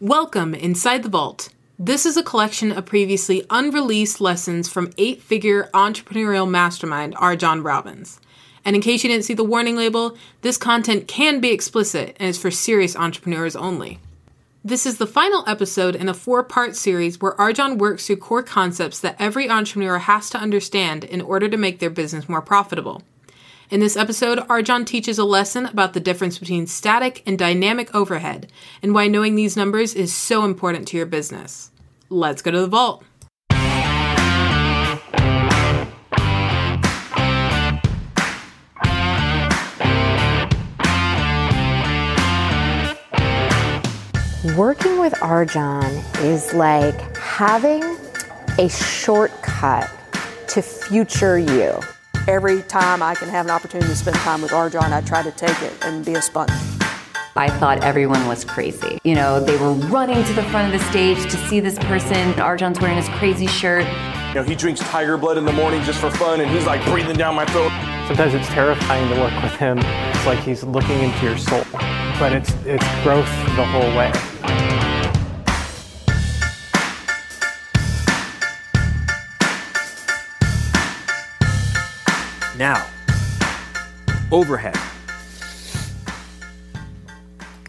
Welcome inside the vault. This is a collection of previously unreleased lessons from eight figure entrepreneurial mastermind RJon Robins. And in case you didn't see the warning label, this content can be explicit and is for serious entrepreneurs only. This is the final episode in a four part series where RJon works through core concepts that every entrepreneur has to understand in order to make their business more profitable. In this episode, RJon teaches a lesson about the difference between static and dynamic overhead and why knowing these numbers is so important to your business. Let's go to the vault. Working with RJon is like having a shortcut to future you every time I can have an opportunity to spend time with RJon, I try to take it and be a sponge. I thought everyone was crazy. You know, they were running to the front of the stage to see this person. RJon's wearing his crazy shirt. You know, he drinks tiger blood in the morning just for fun, and he's like breathing down my throat. Sometimes it's terrifying to work with him. It's like he's looking into your soul, but it's it's growth the whole way. Now, overhead.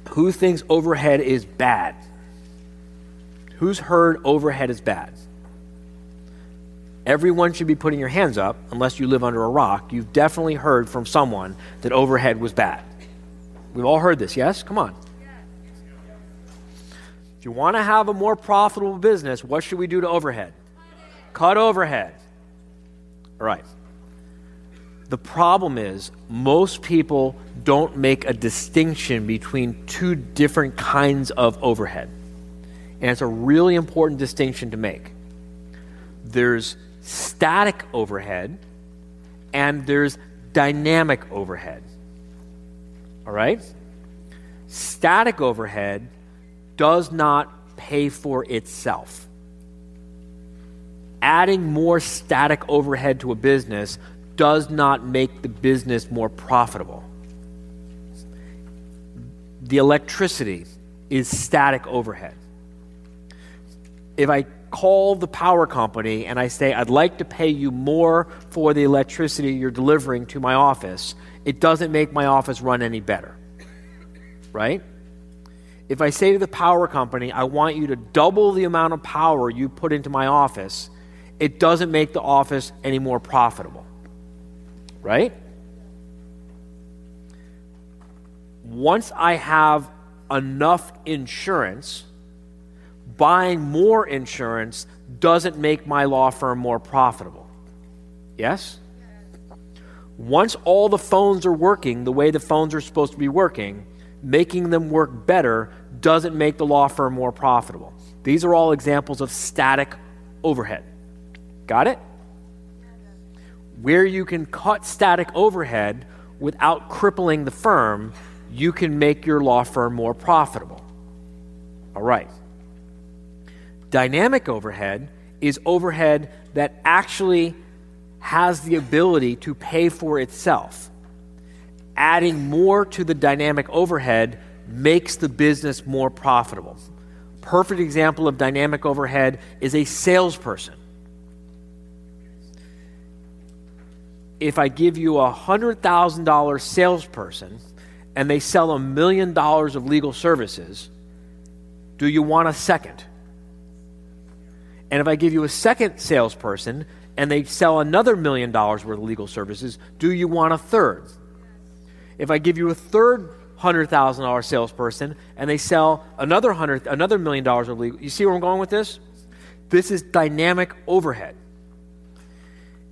Who thinks overhead is bad? Who's heard overhead is bad? Everyone should be putting your hands up, unless you live under a rock. You've definitely heard from someone that overhead was bad. We've all heard this, yes? Come on. If you want to have a more profitable business, what should we do to overhead? Cut overhead. All right. The problem is, most people don't make a distinction between two different kinds of overhead. And it's a really important distinction to make. There's static overhead and there's dynamic overhead. All right? Static overhead does not pay for itself. Adding more static overhead to a business does not make the business more profitable. The electricity is static overhead. If I call the power company and I say, I'd like to pay you more for the electricity you're delivering to my office, it doesn't make my office run any better. Right? If I say to the power company, I want you to double the amount of power you put into my office, it doesn't make the office any more profitable right? Once I have enough insurance, buying more insurance doesn't make my law firm more profitable. Yes? Once all the phones are working the way the phones are supposed to be working, making them work better doesn't make the law firm more profitable. These are all examples of static overhead. Got it? Where you can cut static overhead without crippling the firm, you can make your law firm more profitable. All right. Dynamic overhead is overhead that actually has the ability to pay for itself. Adding more to the dynamic overhead makes the business more profitable. Perfect example of dynamic overhead is a salesperson. If I give you a $100,000 salesperson and they sell a million dollars of legal services, do you want a second? And if I give you a second salesperson and they sell another million dollars worth of legal services, do you want a third? If I give you a third $100,000 salesperson and they sell another, hundred, another million dollars of legal, you see where I'm going with this? This is dynamic overhead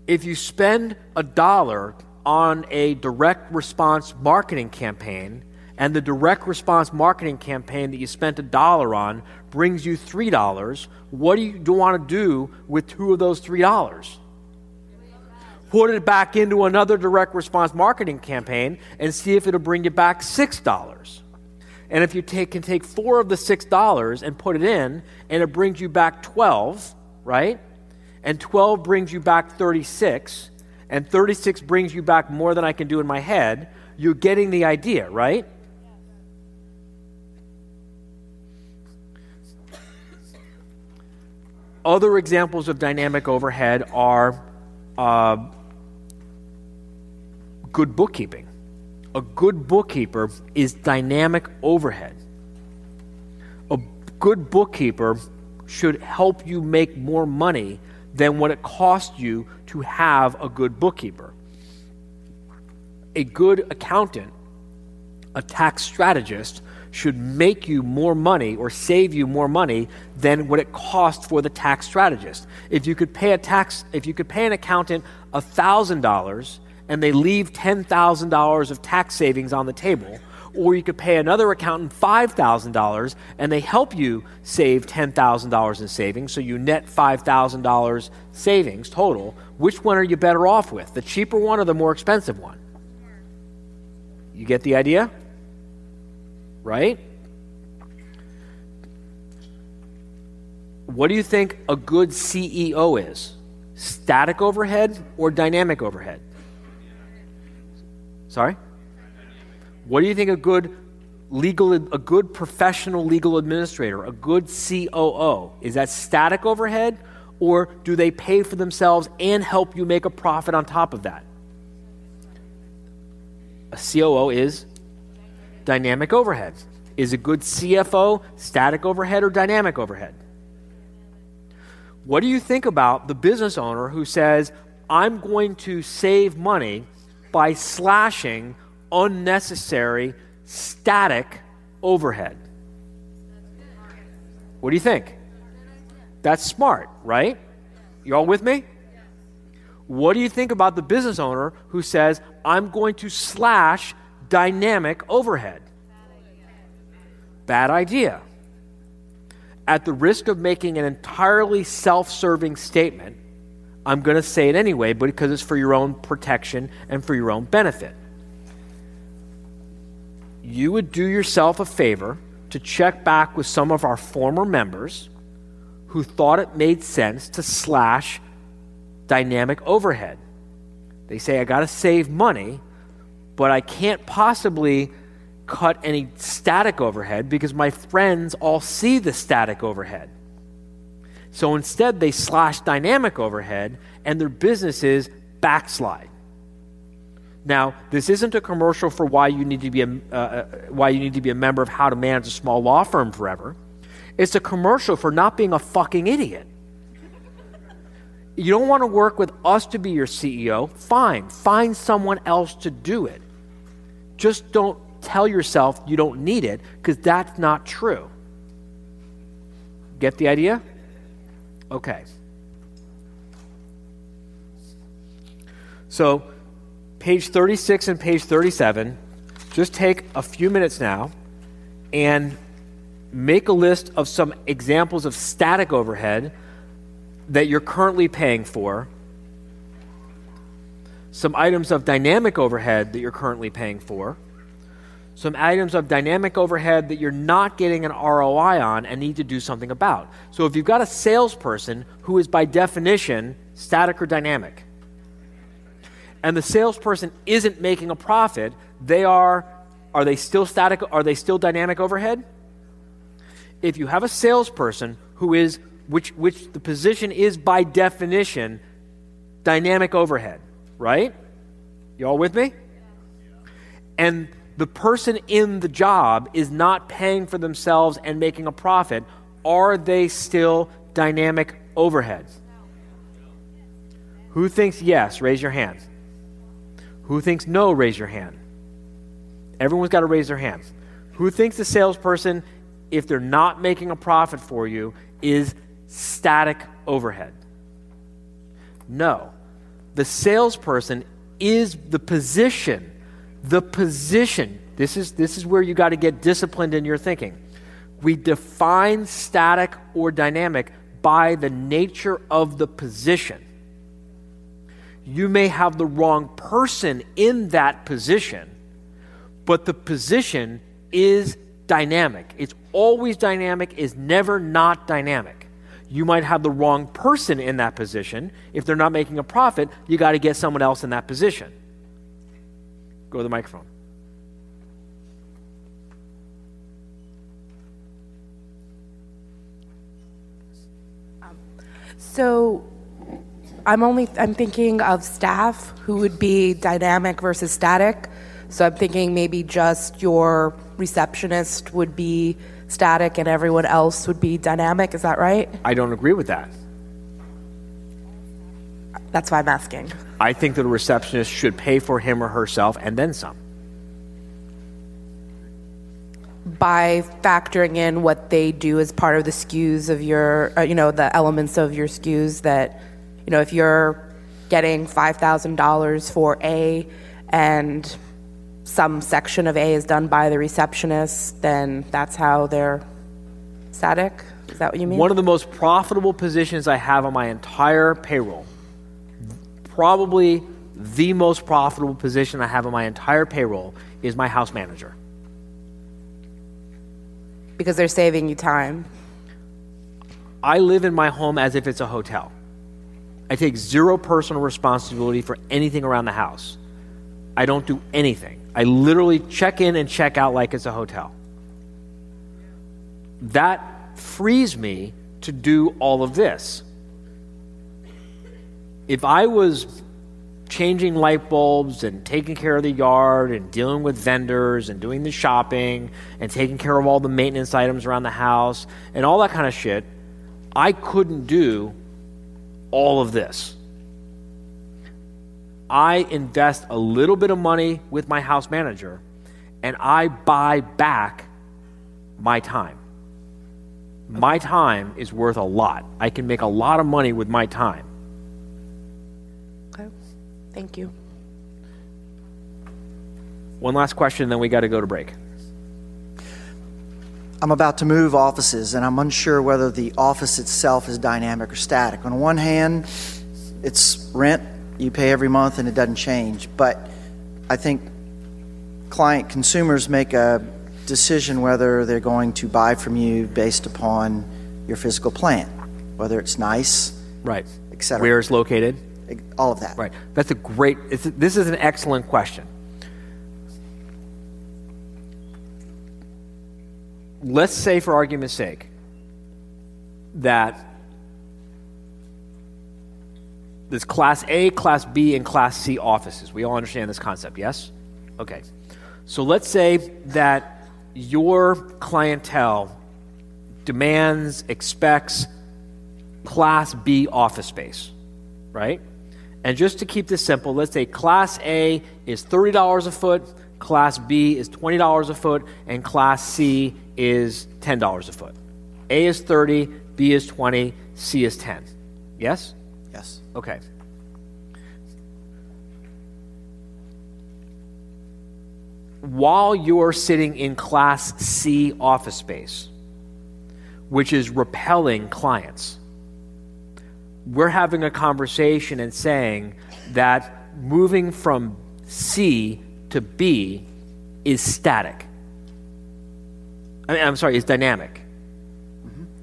if you spend a dollar on a direct response marketing campaign, and the direct response marketing campaign that you spent a dollar on brings you $3, what do you want to do with two of those $3? Put it back into another direct response marketing campaign and see if it'll bring you back $6. And if you take, can take four of the $6 and put it in, and it brings you back 12, right? And 12 brings you back 36, and 36 brings you back more than I can do in my head, you're getting the idea, right? Other examples of dynamic overhead are uh, good bookkeeping. A good bookkeeper is dynamic overhead. A good bookkeeper should help you make more money than what it costs you to have a good bookkeeper. A good accountant, a tax strategist, should make you more money or save you more money than what it costs for the tax strategist. If you could pay a tax, if you could pay an accountant $1,000 and they leave $10,000 of tax savings on the table, or you could pay another accountant $5,000 and they help you save $10,000 in savings, so you net $5,000 savings total. Which one are you better off with, the cheaper one or the more expensive one? You get the idea? Right? What do you think a good CEO is? Static overhead or dynamic overhead? Sorry? What do you think a good legal a good professional legal administrator, a good COO, is that static overhead or do they pay for themselves and help you make a profit on top of that? A COO is dynamic overhead. Is a good CFO static overhead or dynamic overhead? What do you think about the business owner who says, I'm going to save money by slashing unnecessary static overhead? What do you think? That's smart, right? You all with me? What do you think about the business owner who says, I'm going to slash dynamic overhead? Bad idea. At the risk of making an entirely self serving statement, I'm going to say it anyway, but because it's for your own protection and for your own benefit. You would do yourself a favor to check back with some of our former members who thought it made sense to slash dynamic overhead. They say, I got to save money, but I can't possibly cut any static overhead because my friends all see the static overhead. So instead, they slash dynamic overhead and their businesses backslide. Now, this isn't a commercial for why you need to be a, uh, uh, why you need to be a member of How to Manage a Small Law Firm Forever. It's a commercial for not being a fucking idiot. You don't want to work with us to be your CEO? Fine. Find someone else to do it. Just don't tell yourself you don't need it because that's not true. Get the idea? Okay. So, page 36 and page 37, just take a few minutes now and make a list of some examples of static overhead that you're currently paying for, some items of dynamic overhead that you're currently paying for, some items of dynamic overhead that you're not getting an ROI on and need to do something about. So if you've got a salesperson who is by definition static or dynamic, and the salesperson isn't making a profit, they are are they still static are they still dynamic overhead? If you have a salesperson who is which which the position is by definition dynamic overhead, right? You all with me? And the person in the job is not paying for themselves and making a profit, are they still dynamic overheads? Who thinks yes? Raise your hand. Who thinks no? Raise your hand. Everyone's got to raise their hands. Who thinks the salesperson, if they're not making a profit for you, is static overhead? No. The salesperson is the position the position. This is, this is where you got to get disciplined in your thinking. We define static or dynamic by the nature of the position. You may have the wrong person in that position, but the position is dynamic. It's always dynamic, is never not dynamic. You might have the wrong person in that position. If they're not making a profit, you got to get someone else in that position. Go to the microphone. So I'm only I'm thinking of staff who would be dynamic versus static. So I'm thinking maybe just your receptionist would be static and everyone else would be dynamic. Is that right? I don't agree with that. That's why I'm asking. I think that a receptionist should pay for him or herself and then some. By factoring in what they do as part of the SKUs of your, uh, you know, the elements of your SKUs that, you know, if you're getting $5,000 for A and some section of A is done by the receptionist, then that's how they're static? Is that what you mean? One of the most profitable positions I have on my entire payroll, probably the most profitable position I have on my entire payroll, is my house manager. because they're saving you time. I live in my home as if it's a hotel. I take zero personal responsibility for anything around the house. I don't do anything. I literally check in and check out like it's a hotel. That frees me to do all of this. If I was changing light bulbs and taking care of the yard and dealing with vendors and doing the shopping and taking care of all the maintenance items around the house and all that kind of shit, I couldn't do all of this. I invest a little bit of money with my house manager and I buy back my time. My time is worth a lot. I can make a lot of money with my time. Okay. Thank you. One last question, then we got to go to break. I'm about to move offices, and I'm unsure whether the office itself is dynamic or static. On one hand, it's rent you pay every month and it doesn't change. But I think client consumers make a decision whether they're going to buy from you based upon your physical plan, whether it's nice, Right. etc. Where it's located? all of that. Right. That's a great, it's, this is an excellent question. Let's say, for argument's sake, that there's Class A, Class B, and Class C offices. We all understand this concept, yes? Okay. So let's say that your clientele demands, expects Class B office space, right? And just to keep this simple, let's say Class A is $30 a foot, Class B is $20 a foot, and Class C is $10 a foot. A is 30, B is 20, C is 10. Yes? Yes. Okay. While you're sitting in Class C office space, which is repelling clients, we're having a conversation and saying that moving from C to B is static. I mean, I'm sorry, is dynamic.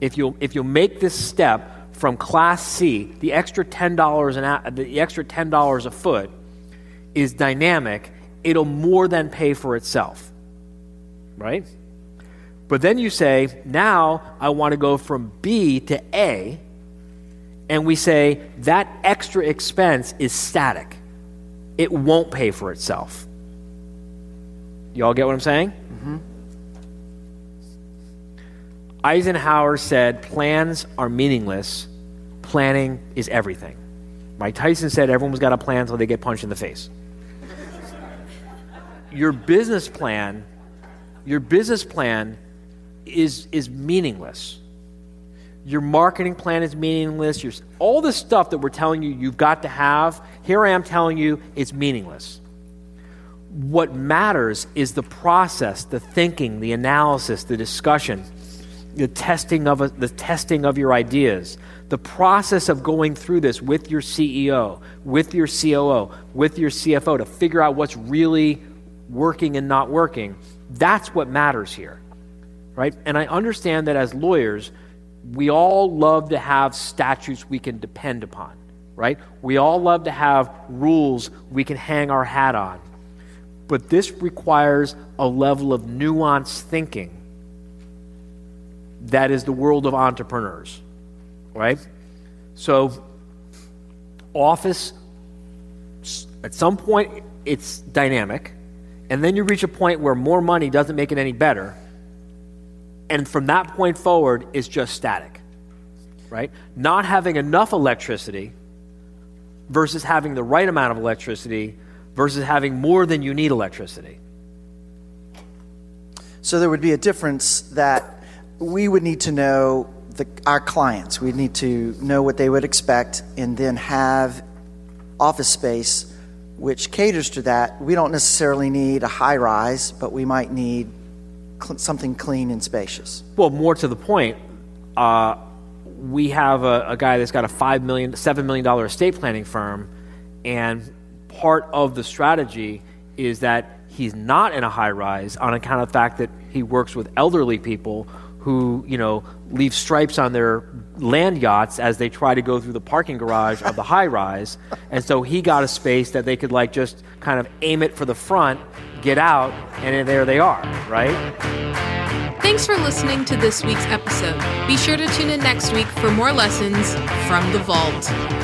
If you'll if you'll make this step from Class C, the extra ten dollars an the extra ten dollars a foot is dynamic. It'll more than pay for itself, right? But then you say, now I want to go from B to A, and we say that extra expense is static. It won't pay for itself. Y'all get what I'm saying? Mm-hmm. Eisenhower said, plans are meaningless, planning is everything. Mike Tyson said, everyone's got a plan until they get punched in the face. your business plan, your business plan is, is meaningless. Your marketing plan is meaningless. Your, all this stuff that we're telling you you've got to have, here I am telling you it's meaningless. What matters is the process, the thinking, the analysis, the discussion, the testing of the testing of your ideas, the process of going through this with your CEO, with your COO, with your CFO to figure out what's really working and not working. That's what matters here. Right? And I understand that as lawyers, we all love to have statutes we can depend upon, right? We all love to have rules we can hang our hat on. But this requires a level of nuanced thinking that is the world of entrepreneurs. right? So, office, at some point, it's dynamic, and then you reach a point where more money doesn't make it any better, and from that point forward, it's just static, right? Not having enough electricity versus having the right amount of electricity versus having more than you need electricity. So there would be a difference that we would need to know the, our clients. We'd need to know what they would expect and then have office space which caters to that. We don't necessarily need a high rise, but we might need cl- something clean and spacious. Well, more to the point, uh, we have a, a, guy that's got a five million, seven million dollar estate planning firm, and part of the strategy is that he's not in a high rise on account of the fact that he works with elderly people who, you know, leave stripes on their land yachts as they try to go through the parking garage of the high rise. And so he got a space that they could like just kind of aim it for the front, get out, and there they are, right? Thanks for listening to this week's episode. Be sure to tune in next week for more lessons from the vault.